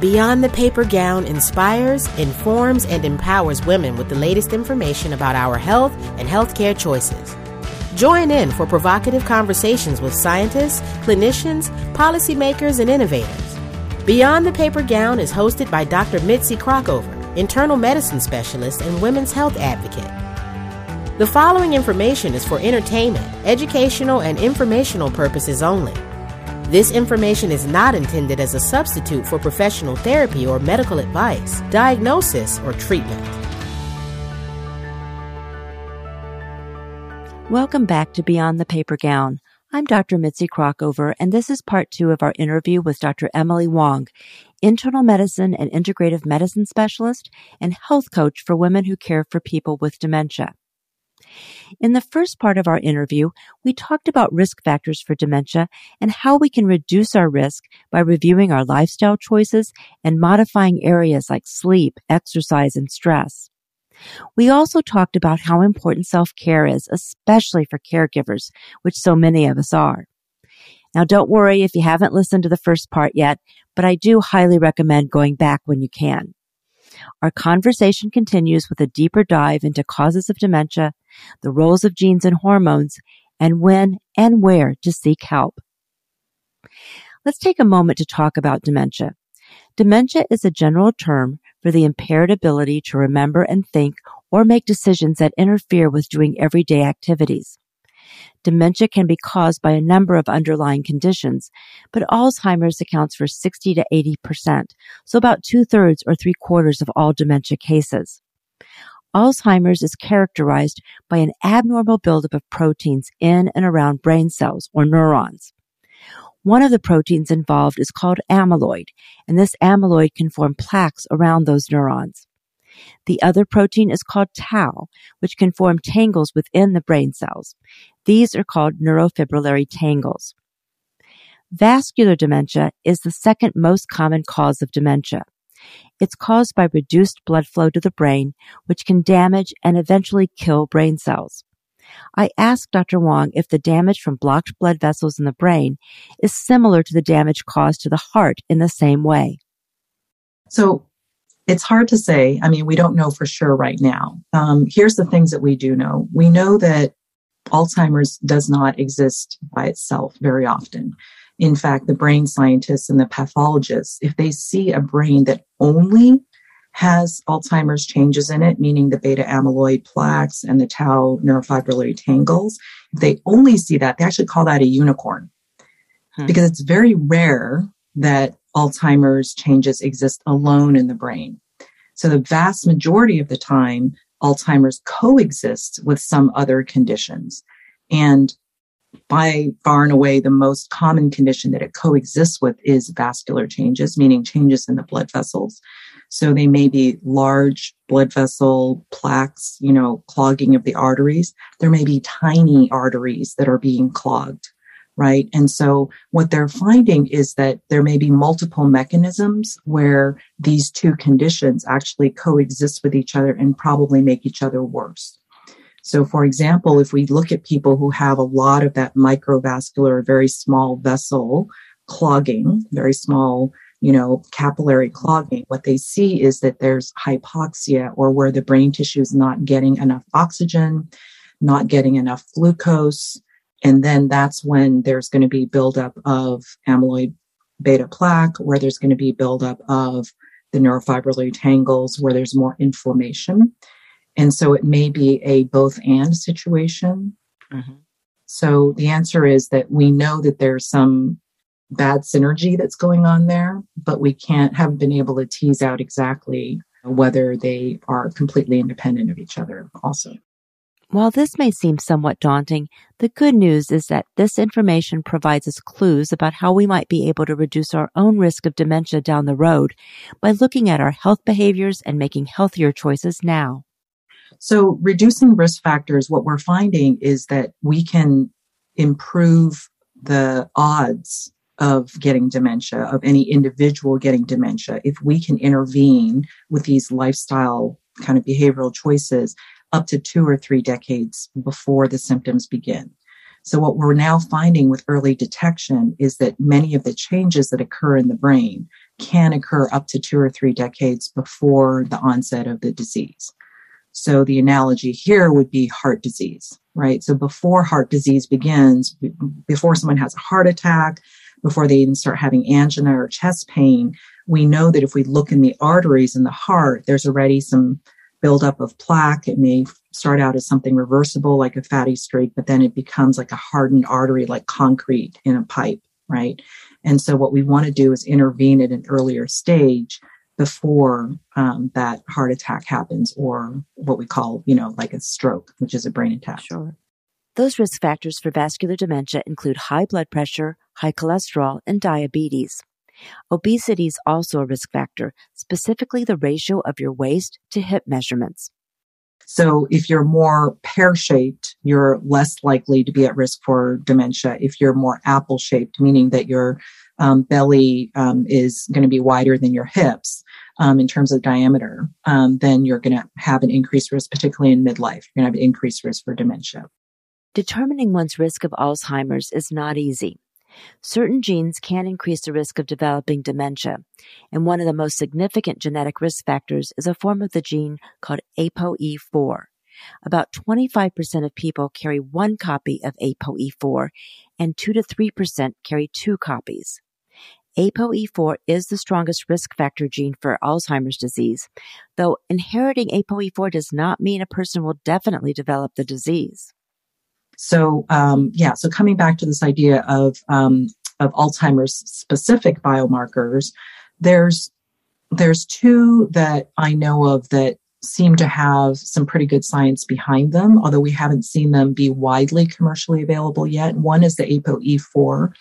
Beyond the Paper Gown inspires, informs, and empowers women with the latest information about our health and healthcare choices. Join in for provocative conversations with scientists, clinicians, policymakers, and innovators. Beyond the Paper Gown is hosted by Dr. Mitzi Krockover, internal medicine specialist and women's health advocate. The following information is for entertainment, educational, and informational purposes only. This information is not intended as a substitute for professional therapy or medical advice, diagnosis, or treatment. Welcome back to Beyond the Paper Gown. I'm Dr. Mitzi Krockover, and this is part two of our interview with Dr. Emily Wong, internal medicine and integrative medicine specialist and health coach for women who care for people with dementia. In the first part of our interview, we talked about risk factors for dementia and how we can reduce our risk by reviewing our lifestyle choices and modifying areas like sleep, exercise, and stress. We also talked about how important self-care is, especially for caregivers, which so many of us are. Now don't worry if you haven't listened to the first part yet, but I do highly recommend going back when you can. Our conversation continues with a deeper dive into causes of dementia, the roles of genes and hormones, and when and where to seek help. Let's take a moment to talk about dementia. Dementia is a general term for the impaired ability to remember and think or make decisions that interfere with doing everyday activities. Dementia can be caused by a number of underlying conditions, but Alzheimer's accounts for 60 to 80%, so about two thirds or three quarters of all dementia cases. Alzheimer's is characterized by an abnormal buildup of proteins in and around brain cells or neurons. One of the proteins involved is called amyloid, and this amyloid can form plaques around those neurons. The other protein is called tau, which can form tangles within the brain cells. These are called neurofibrillary tangles. Vascular dementia is the second most common cause of dementia. It's caused by reduced blood flow to the brain, which can damage and eventually kill brain cells. I asked Dr. Wong if the damage from blocked blood vessels in the brain is similar to the damage caused to the heart in the same way. So it's hard to say. I mean, we don't know for sure right now. Um, here's the things that we do know. We know that Alzheimer's does not exist by itself very often. In fact, the brain scientists and the pathologists, if they see a brain that only has Alzheimer's changes in it, meaning the beta amyloid plaques and the tau neurofibrillary tangles, if they only see that, they actually call that a unicorn hmm. because it's very rare that Alzheimer's changes exist alone in the brain. So the vast majority of the time, Alzheimer's coexists with some other conditions. And by far and away, the most common condition that it coexists with is vascular changes, meaning changes in the blood vessels. So they may be large blood vessel plaques, you know, clogging of the arteries. There may be tiny arteries that are being clogged right? And so what they're finding is that there may be multiple mechanisms where these two conditions actually coexist with each other and probably make each other worse. So, for example, if we look at people who have a lot of that microvascular, very small vessel clogging, very small, you know, capillary clogging, what they see is that there's hypoxia or where the brain tissue is not getting enough oxygen, not getting enough glucose, and then that's when there's going to be buildup of amyloid beta plaque, where there's going to be buildup of the neurofibrillary tangles, where there's more inflammation. And so it may be a both and situation. Mm-hmm. So the answer is that we know that there's some bad synergy that's going on there, but we can't have been able to tease out exactly whether they are completely independent of each other also. While this may seem somewhat daunting, the good news is that this information provides us clues about how we might be able to reduce our own risk of dementia down the road by looking at our health behaviors and making healthier choices now. So reducing risk factors, what we're finding is that we can improve the odds of getting dementia, of any individual getting dementia, if we can intervene with these lifestyle kind of behavioral choices up to two or three decades before the symptoms begin. So what we're now finding with early detection is that many of the changes that occur in the brain can occur up to two or three decades before the onset of the disease. So the analogy here would be heart disease, right? So before heart disease begins, before someone has a heart attack, before they even start having angina or chest pain, we know that if we look in the arteries in the heart, there's already some buildup of plaque. It may start out as something reversible, like a fatty streak, but then it becomes like a hardened artery, like concrete in a pipe, right? And so what we want to do is intervene at an earlier stage before um, that heart attack happens or what we call, you know, like a stroke, which is a brain attack. Sure. Those risk factors for vascular dementia include high blood pressure, high cholesterol, and diabetes. Obesity is also a risk factor, specifically the ratio of your waist to hip measurements. So if you're more pear shaped, you're less likely to be at risk for dementia. If you're more apple shaped, meaning that your um, belly um, is going to be wider than your hips um, in terms of diameter, um, then you're going to have an increased risk, particularly in midlife. You're going to have an increased risk for dementia. Determining one's risk of Alzheimer's is not easy. Certain genes can increase the risk of developing dementia, and one of the most significant genetic risk factors is a form of the gene called ApoE4. About 25% of people carry one copy of ApoE4, and 2 to 3% carry two copies. ApoE4 is the strongest risk factor gene for Alzheimer's disease, though inheriting ApoE4 does not mean a person will definitely develop the disease. So, um, yeah, so coming back to this idea of, um, of Alzheimer's specific biomarkers, there's, there's two that I know of that seem to have some pretty good science behind them, although we haven't seen them be widely commercially available yet. One is the ApoE4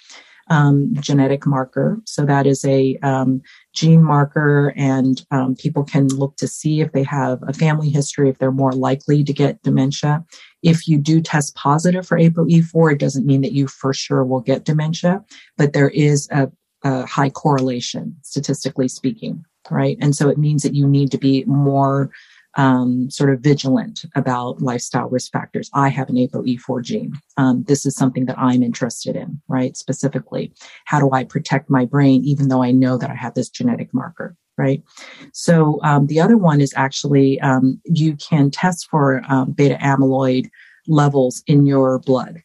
um, genetic marker. So that is a um, gene marker, and um, people can look to see if they have a family history, if they're more likely to get dementia. If you do test positive for ApoE4, it doesn't mean that you for sure will get dementia, but there is a, a high correlation, statistically speaking, right? And so it means that you need to be more um, sort of vigilant about lifestyle risk factors. I have an ApoE4 gene. Um, this is something that I'm interested in, right? Specifically, how do I protect my brain even though I know that I have this genetic marker? Right. So um, the other one is actually um, you can test for um, beta amyloid levels in your blood.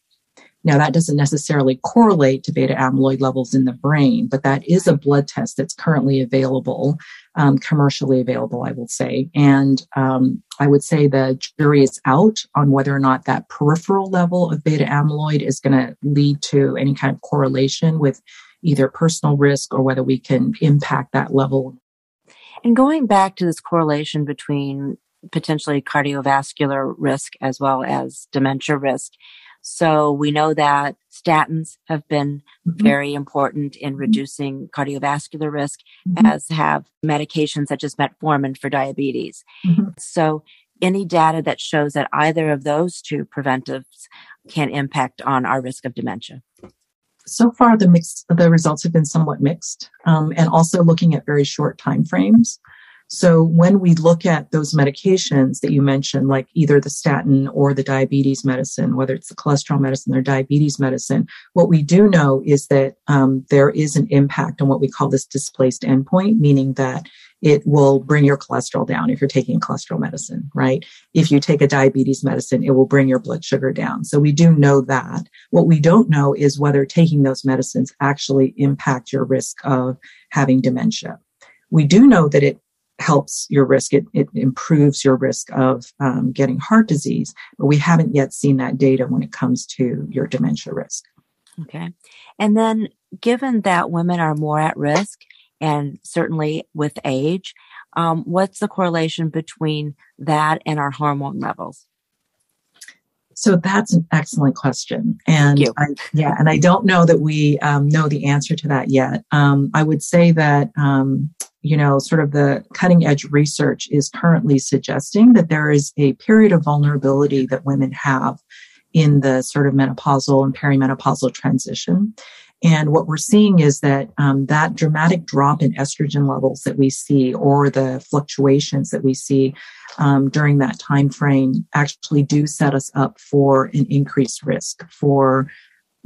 Now, that doesn't necessarily correlate to beta amyloid levels in the brain, but that is a blood test that's currently available, um, commercially available, I will say. And um, I would say the jury is out on whether or not that peripheral level of beta amyloid is going to lead to any kind of correlation with either personal risk or whether we can impact that level. And going back to this correlation between potentially cardiovascular risk as well as dementia risk, so we know that statins have been mm-hmm. very important in reducing cardiovascular risk, mm-hmm. as have medications such as metformin for diabetes. Mm-hmm. So any data that shows that either of those two preventives can impact on our risk of dementia so far the mix the results have been somewhat mixed um, and also looking at very short time frames so when we look at those medications that you mentioned, like either the statin or the diabetes medicine, whether it's the cholesterol medicine or diabetes medicine, what we do know is that um, there is an impact on what we call this displaced endpoint, meaning that it will bring your cholesterol down if you're taking cholesterol medicine, right? If you take a diabetes medicine, it will bring your blood sugar down. So we do know that. What we don't know is whether taking those medicines actually impact your risk of having dementia. We do know that it helps your risk. It, it improves your risk of um, getting heart disease, but we haven't yet seen that data when it comes to your dementia risk. Okay. And then given that women are more at risk and certainly with age, um, what's the correlation between that and our hormone levels? So that's an excellent question. And I, yeah, and I don't know that we um, know the answer to that yet. Um, I would say that um, you know, sort of the cutting edge research is currently suggesting that there is a period of vulnerability that women have in the sort of menopausal and perimenopausal transition. And what we're seeing is that um, that dramatic drop in estrogen levels that we see, or the fluctuations that we see um, during that time frame, actually do set us up for an increased risk for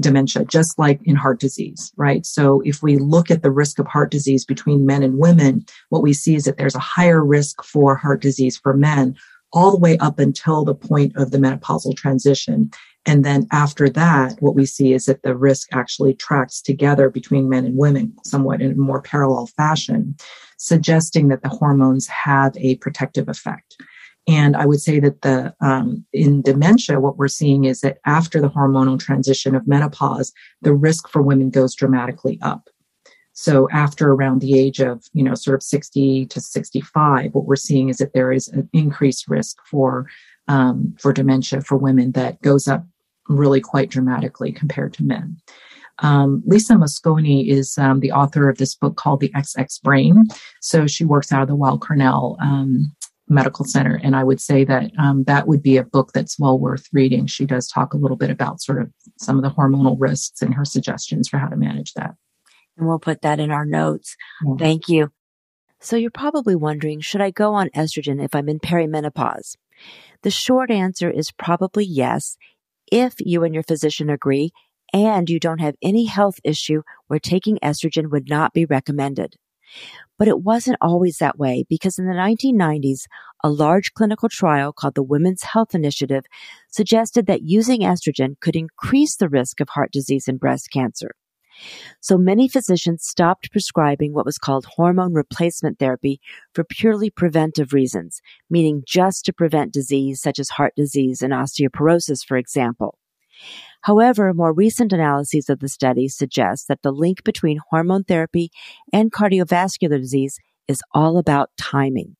dementia, just like in heart disease, right? So if we look at the risk of heart disease between men and women, what we see is that there's a higher risk for heart disease for men all the way up until the point of the menopausal transition. And then after that, what we see is that the risk actually tracks together between men and women somewhat in a more parallel fashion, suggesting that the hormones have a protective effect. And I would say that the um, in dementia, what we're seeing is that after the hormonal transition of menopause, the risk for women goes dramatically up. So after around the age of, you know, sort of 60 to 65, what we're seeing is that there is an increased risk for um, for dementia for women that goes up really quite dramatically compared to men. Um, Lisa Mosconi is um, the author of this book called The XX Brain. So she works out of the Weill Cornell um, Medical Center. And I would say that um, that would be a book that's well worth reading. She does talk a little bit about sort of some of the hormonal risks and her suggestions for how to manage that. And we'll put that in our notes. Yeah. Thank you. So you're probably wondering, should I go on estrogen if I'm in perimenopause? The short answer is probably yes, if you and your physician agree and you don't have any health issue where taking estrogen would not be recommended. But it wasn't always that way because in the 1990s, a large clinical trial called the Women's Health Initiative suggested that using estrogen could increase the risk of heart disease and breast cancer. So many physicians stopped prescribing what was called hormone replacement therapy for purely preventive reasons, meaning just to prevent disease such as heart disease and osteoporosis, for example. However, more recent analyses of the study suggest that the link between hormone therapy and cardiovascular disease is all about timing.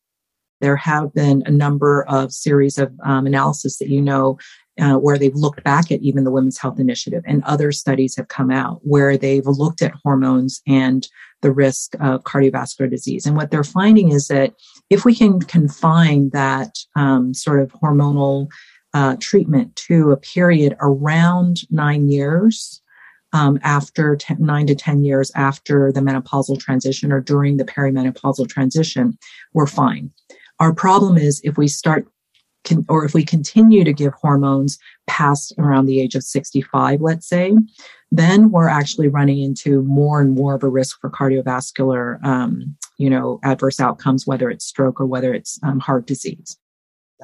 There have been a number of series of um, analysis that you know uh, where they've looked back at even the Women's Health Initiative, and other studies have come out where they've looked at hormones and the risk of cardiovascular disease. And what they're finding is that if we can confine that um, sort of hormonal uh, treatment to a period around nine years, um, after ten, nine to 10 years after the menopausal transition or during the perimenopausal transition, we're fine. Our problem is if we start can, or if we continue to give hormones past around the age of 65, let's say, then we're actually running into more and more of a risk for cardiovascular, um, you know, adverse outcomes, whether it's stroke or whether it's um, heart disease.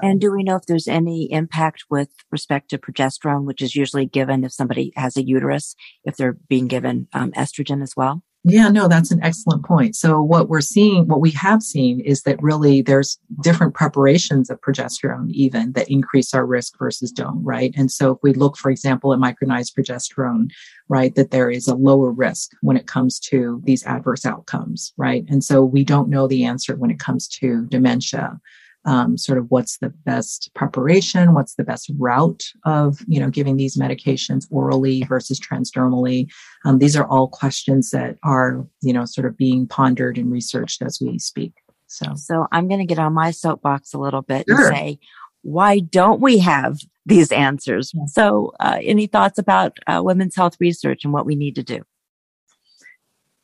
And do we know if there's any impact with respect to progesterone, which is usually given if somebody has a uterus, if they're being given um, estrogen as well? Yeah, no, that's an excellent point. So what we're seeing, what we have seen is that really there's different preparations of progesterone even that increase our risk versus don't, right? And so if we look, for example, at micronized progesterone, right, that there is a lower risk when it comes to these adverse outcomes, right? And so we don't know the answer when it comes to dementia um, sort of what's the best preparation, what's the best route of you know giving these medications orally versus transdermally. Um, these are all questions that are you know sort of being pondered and researched as we speak. So, so I'm going to get on my soapbox a little bit sure. and say, why don't we have these answers? Yeah. So, uh, any thoughts about uh, women's health research and what we need to do?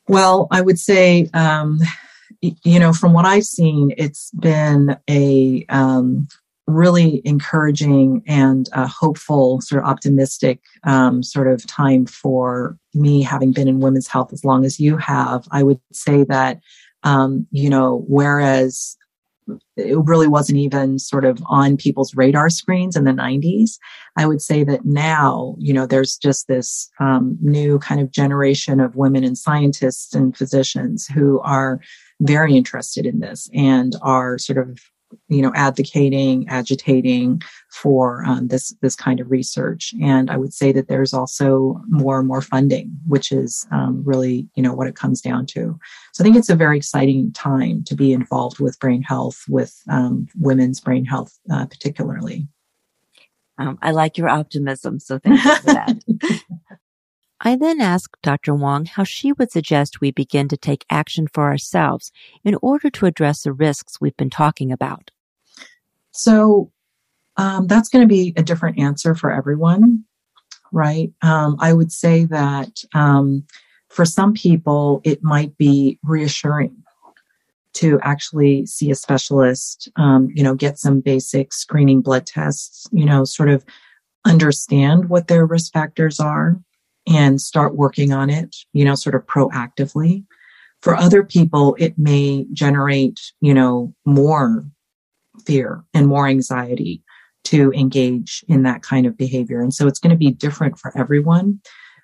Well, I would say. Um, you know, from what I've seen, it's been a um, really encouraging and uh, hopeful, sort of optimistic um, sort of time for me, having been in women's health as long as you have. I would say that, um, you know, whereas it really wasn't even sort of on people's radar screens in the 90s. I would say that now, you know, there's just this um, new kind of generation of women and scientists and physicians who are very interested in this and are sort of you know advocating agitating for um, this this kind of research. And i would say that there's also more and more funding which is um, really you know what it comes down to. So i think it's a very exciting time to be involved with brain health with um, women's brain health uh, particularly. Um, i like your optimism so thank you for that I then asked Dr. Wong how she would suggest we begin to take action for ourselves in order to address the risks we've been talking about. So um, that's going to be a different answer for everyone. right? Um, I would say that um, for some people, it might be reassuring to actually see a specialist, um, you know, get some basic screening blood tests, you know, sort of understand what their risk factors are and start working on it, you know, sort of proactively. For other people, it may generate, you know, more fear and more anxiety to engage in that kind of behavior. And so it's going to be different for everyone.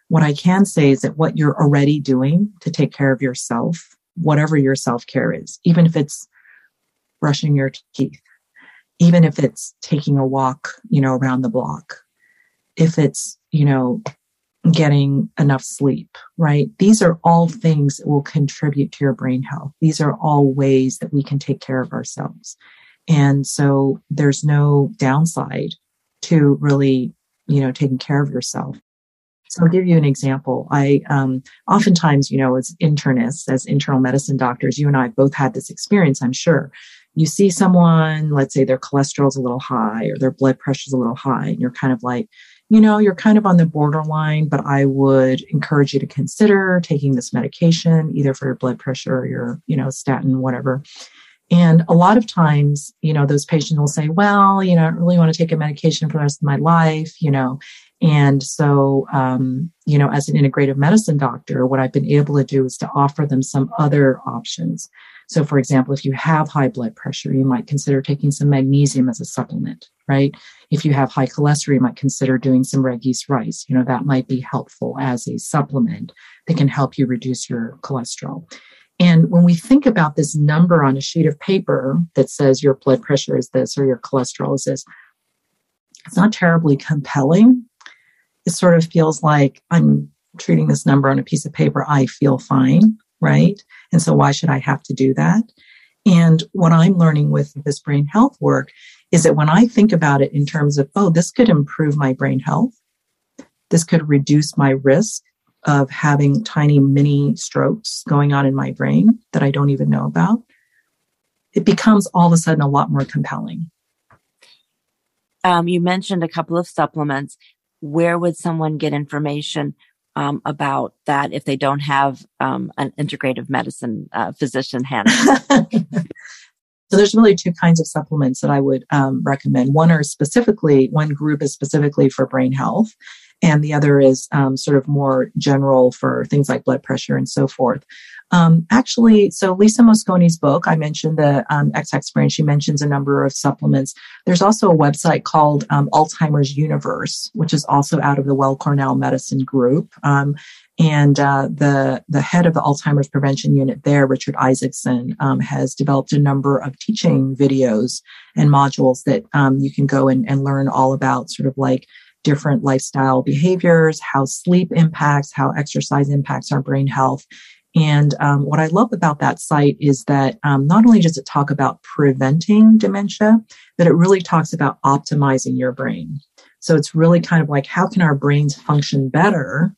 What I can say is that what you're already doing to take care of yourself, whatever your self care is, even if it's brushing your teeth, even if it's taking a walk, you know, around the block, if it's, you know, getting enough sleep, right? These are all things that will contribute to your brain health. These are all ways that we can take care of ourselves. And so there's no downside to really, you know, taking care of yourself. So I'll give you an example. I um, oftentimes, you know, as internists, as internal medicine doctors, you and I both had this experience, I'm sure. You see someone, let's say their cholesterol's a little high or their blood pressure's a little high, and you're kind of like, you know, you're kind of on the borderline, but I would encourage you to consider taking this medication, either for your blood pressure or your, you know, statin, whatever. And a lot of times, you know, those patients will say, well, you know, I really want to take a medication for the rest of my life, you know. And so, um, you know, as an integrative medicine doctor, what I've been able to do is to offer them some other options. So, for example, if you have high blood pressure, you might consider taking some magnesium as a supplement, right? If you have high cholesterol, you might consider doing some red yeast rice. You know, that might be helpful as a supplement that can help you reduce your cholesterol. And when we think about this number on a sheet of paper that says your blood pressure is this or your cholesterol is this, it's not terribly compelling. It sort of feels like I'm treating this number on a piece of paper. I feel fine, right? And so why should I have to do that? And what I'm learning with this brain health work is that when I think about it in terms of, oh, this could improve my brain health, this could reduce my risk of having tiny mini strokes going on in my brain that I don't even know about, it becomes all of a sudden a lot more compelling. Um, you mentioned a couple of supplements. Where would someone get information um, about that if they don't have um, an integrative medicine uh, physician handle? So there's really two kinds of supplements that I would um, recommend. One are specifically, one group is specifically for brain health, and the other is um, sort of more general for things like blood pressure and so forth. Um, actually, so Lisa Mosconi's book, I mentioned the um, XX brain. She mentions a number of supplements. There's also a website called um, Alzheimer's Universe, which is also out of the Weill Cornell Medicine Group. Um, and uh, the the head of the Alzheimer's prevention unit there, Richard Isaacson, um, has developed a number of teaching videos and modules that um, you can go and, and learn all about, sort of like different lifestyle behaviors, how sleep impacts, how exercise impacts our brain health. And um, what I love about that site is that um, not only does it talk about preventing dementia, but it really talks about optimizing your brain. So it's really kind of like how can our brains function better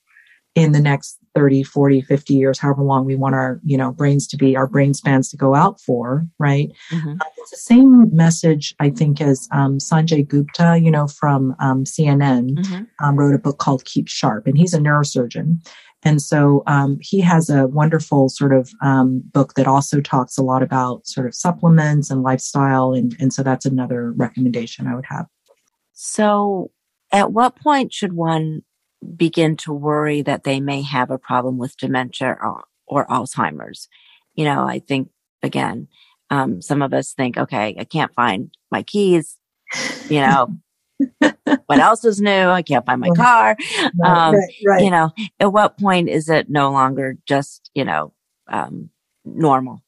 in the next 30 40 50 years however long we want our you know brains to be our brain spans to go out for right mm-hmm. uh, it's the same message i think as um, sanjay gupta you know from um, cnn mm-hmm. um, wrote a book called keep sharp and he's a neurosurgeon and so um, he has a wonderful sort of um, book that also talks a lot about sort of supplements and lifestyle and, and so that's another recommendation i would have so at what point should one begin to worry that they may have a problem with dementia or, or Alzheimer's. You know, I think again, um, some of us think, okay, I can't find my keys. You know, what else is new? I can't find my car. Um, right, right. You know, at what point is it no longer just, you know, um, normal?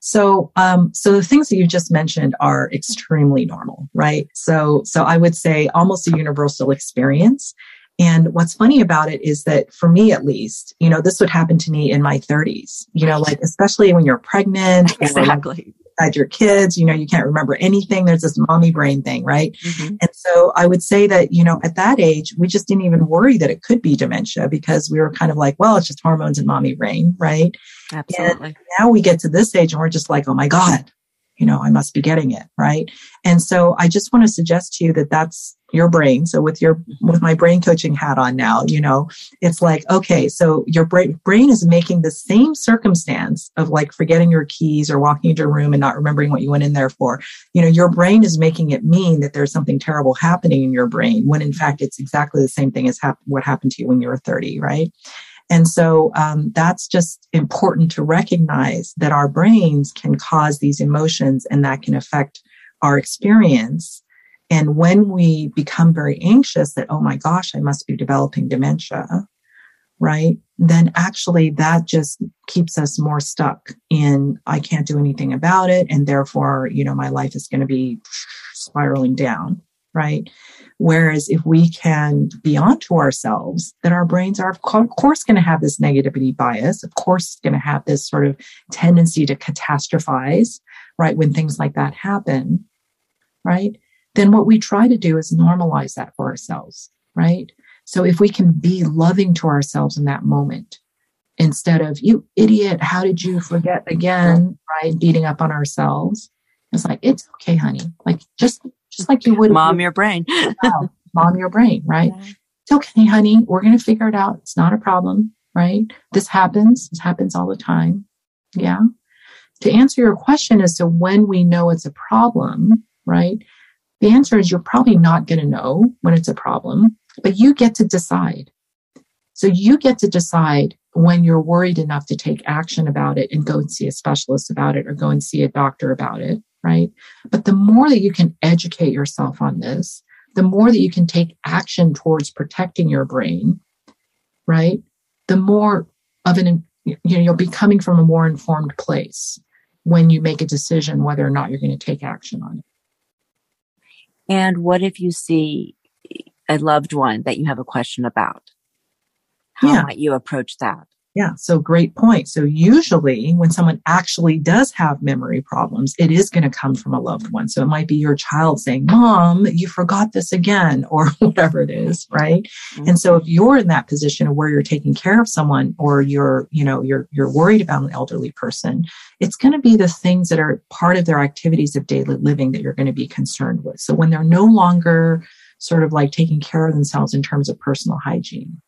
So, um, so the things that you just mentioned are extremely normal, right? So, so I would say almost a universal experience. And what's funny about it is that for me, at least, you know, this would happen to me in my 30s, you know, like, especially when you're pregnant. Exactly. Had your kids, you know, you can't remember anything. There's this mommy brain thing, right? Mm-hmm. And so I would say that, you know, at that age, we just didn't even worry that it could be dementia because we were kind of like, well, it's just hormones and mommy brain, right? Absolutely. And now we get to this age and we're just like, oh my God, you know, I must be getting it. Right. And so I just want to suggest to you that that's your brain. So with your, with my brain coaching hat on now, you know, it's like, okay, so your brain, is making the same circumstance of like forgetting your keys or walking into a room and not remembering what you went in there for. You know, your brain is making it mean that there's something terrible happening in your brain when in fact it's exactly the same thing as hap- what happened to you when you were 30, right? And so um, that's just important to recognize that our brains can cause these emotions and that can affect our experience. And when we become very anxious that, oh my gosh, I must be developing dementia, right? Then actually that just keeps us more stuck in, I can't do anything about it. And therefore, you know, my life is going to be spiraling down, right? Whereas if we can be onto ourselves, that our brains are, of course, going to have this negativity bias, of course, going to have this sort of tendency to catastrophize, right? When things like that happen, right? Then what we try to do is normalize that for ourselves, right? So if we can be loving to ourselves in that moment, instead of, you idiot, how did you forget again, right? Beating up on ourselves. It's like, it's okay, honey. Like, just just like you would mom your brain. mom your brain, right? Yeah. It's okay, honey. We're going to figure it out. It's not a problem, right? This happens. This happens all the time. Yeah. To answer your question as to when we know it's a problem, right? The answer is you're probably not going to know when it's a problem, but you get to decide. So you get to decide when you're worried enough to take action about it and go and see a specialist about it or go and see a doctor about it right? But the more that you can educate yourself on this, the more that you can take action towards protecting your brain, right? The more of an, you know, you'll be coming from a more informed place when you make a decision whether or not you're going to take action on it. And what if you see a loved one that you have a question about? How yeah. might you approach that? Yeah. So great point. So usually when someone actually does have memory problems, it is going to come from a loved one. So it might be your child saying, mom, you forgot this again, or whatever it is. Right. Mm-hmm. And so if you're in that position where you're taking care of someone or you're, you know, you're, you're worried about an elderly person, it's going to be the things that are part of their activities of daily living that you're going to be concerned with. So when they're no longer sort of like taking care of themselves in terms of personal hygiene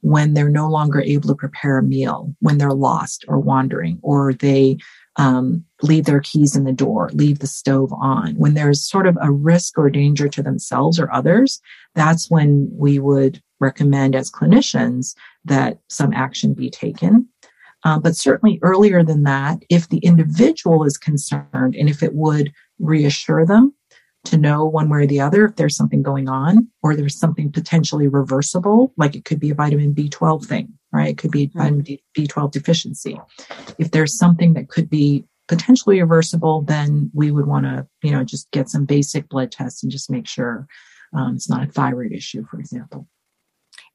when they're no longer able to prepare a meal, when they're lost or wandering, or they um, leave their keys in the door, leave the stove on. When there's sort of a risk or danger to themselves or others, that's when we would recommend as clinicians that some action be taken. Um, but certainly earlier than that, if the individual is concerned and if it would reassure them to know one way or the other if there's something going on or there's something potentially reversible, like it could be a vitamin B12 thing, right? It could be mm-hmm. vitamin D, B12 deficiency. If there's something that could be potentially reversible, then we would want to, you know, just get some basic blood tests and just make sure um, it's not a thyroid issue, for example.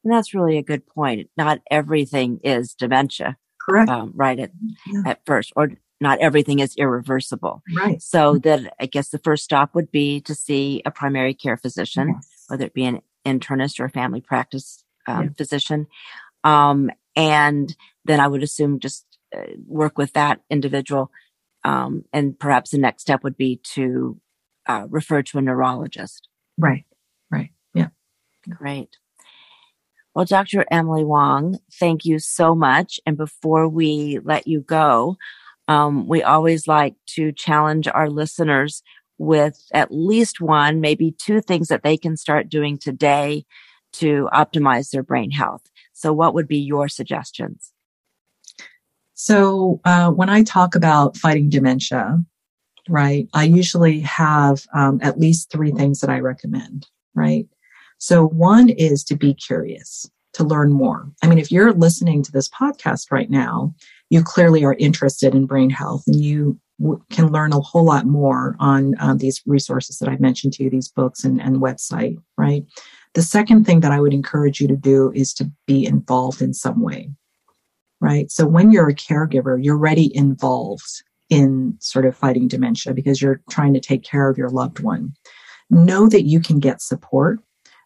And that's really a good point. Not everything is dementia. Correct. Um, right at, yeah. at first, or not everything is irreversible. Right. So that I guess the first stop would be to see a primary care physician, yes. whether it be an internist or a family practice um, yeah. physician. Um, and then I would assume just uh, work with that individual. Um, and perhaps the next step would be to uh, refer to a neurologist. Right. Right. Yeah. Great. Well, Dr. Emily Wong, thank you so much. And before we let you go, um, we always like to challenge our listeners with at least one, maybe two things that they can start doing today to optimize their brain health. So, what would be your suggestions? So, uh, when I talk about fighting dementia, right, I usually have um, at least three things that I recommend, right? So, one is to be curious, to learn more. I mean, if you're listening to this podcast right now you clearly are interested in brain health and you w- can learn a whole lot more on um, these resources that I mentioned to you, these books and, and website, right? The second thing that I would encourage you to do is to be involved in some way, right? So when you're a caregiver, you're already involved in sort of fighting dementia because you're trying to take care of your loved one. Know that you can get support.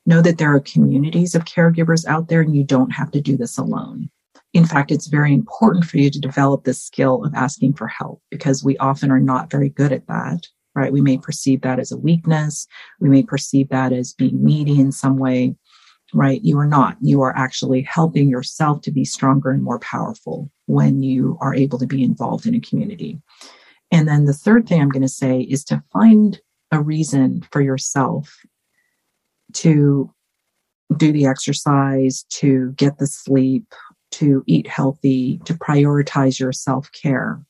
Know that there are communities of caregivers out there and you don't have to do this alone in fact, it's very important for you to develop this skill of asking for help because we often are not very good at that, right? We may perceive that as a weakness. We may perceive that as being needy in some way, right? You are not. You are actually helping yourself to be stronger and more powerful when you are able to be involved in a community. And then the third thing I'm going to say is to find a reason for yourself to do the exercise, to get the sleep, to eat healthy, to prioritize your self care.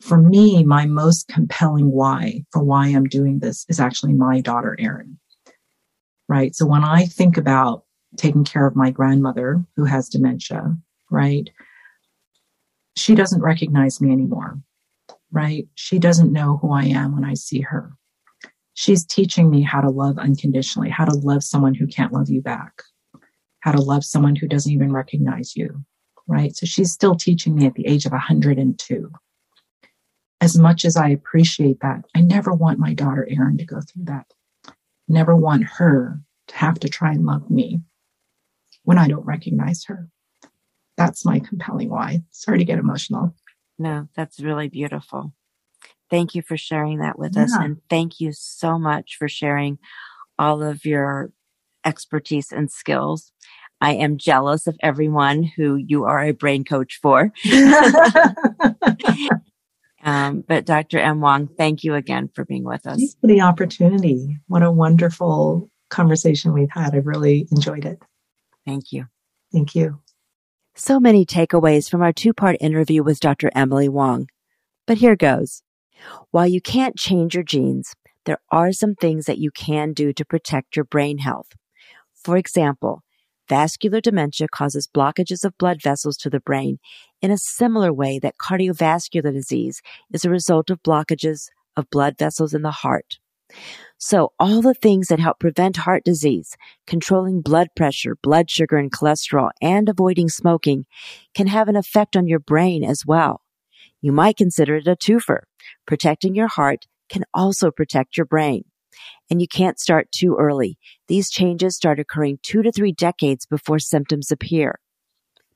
For me, my most compelling why for why I'm doing this is actually my daughter, Erin. Right. So when I think about taking care of my grandmother who has dementia, right, she doesn't recognize me anymore. Right. She doesn't know who I am when I see her. She's teaching me how to love unconditionally, how to love someone who can't love you back how to love someone who doesn't even recognize you, right? So she's still teaching me at the age of 102. As much as I appreciate that, I never want my daughter Erin to go through that. Never want her to have to try and love me when I don't recognize her. That's my compelling why. Sorry to get emotional. No, that's really beautiful. Thank you for sharing that with yeah. us. And thank you so much for sharing all of your expertise and skills. I am jealous of everyone who you are a brain coach for. um, but Dr. M. Wong, thank you again for being with us. Thanks for the opportunity. What a wonderful conversation we've had. I really enjoyed it. Thank you. Thank you. So many takeaways from our two part interview with Dr. Emily Wong. But here goes. While you can't change your genes, there are some things that you can do to protect your brain health. For example, vascular dementia causes blockages of blood vessels to the brain in a similar way that cardiovascular disease is a result of blockages of blood vessels in the heart. So all the things that help prevent heart disease, controlling blood pressure, blood sugar and cholesterol, and avoiding smoking can have an effect on your brain as well. You might consider it a twofer. Protecting your heart can also protect your brain and you can't start too early. These changes start occurring two to three decades before symptoms appear.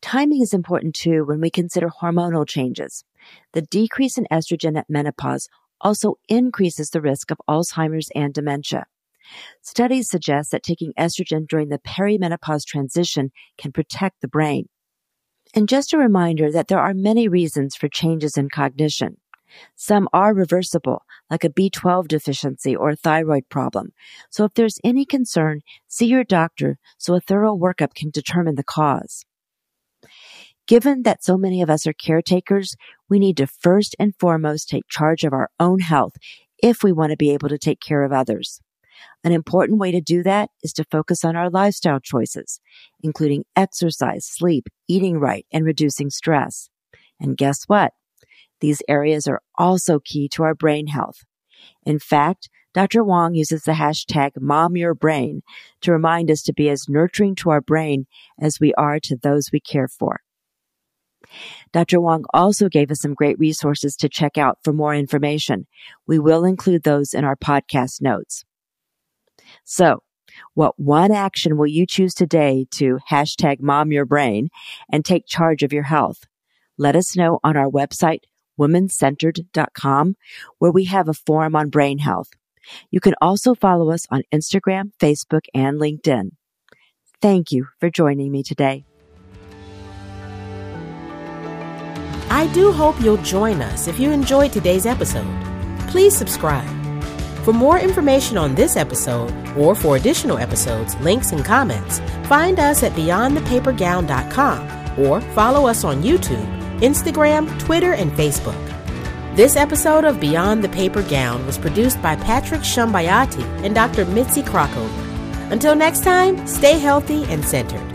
Timing is important too when we consider hormonal changes. The decrease in estrogen at menopause also increases the risk of Alzheimer's and dementia. Studies suggest that taking estrogen during the perimenopause transition can protect the brain. And just a reminder that there are many reasons for changes in cognition. Some are reversible, like a B12 deficiency or a thyroid problem. So if there's any concern, see your doctor so a thorough workup can determine the cause. Given that so many of us are caretakers, we need to first and foremost take charge of our own health if we want to be able to take care of others. An important way to do that is to focus on our lifestyle choices, including exercise, sleep, eating right, and reducing stress. And guess what? These areas are also key to our brain health. In fact, Dr. Wong uses the hashtag MomYourBrain to remind us to be as nurturing to our brain as we are to those we care for. Dr. Wong also gave us some great resources to check out for more information. We will include those in our podcast notes. So, what one action will you choose today to hashtag mom your brain and take charge of your health? Let us know on our website, womancentered.com, where we have a forum on brain health. You can also follow us on Instagram, Facebook, and LinkedIn. Thank you for joining me today. I do hope you'll join us if you enjoyed today's episode. Please subscribe. For more information on this episode or for additional episodes, links, and comments, find us at beyondthepapergown.com or follow us on YouTube Instagram, Twitter, and Facebook. This episode of Beyond the Paper Gown was produced by Patrick Shambayati and Dr. Mitzi Krockover. Until next time, stay healthy and centered.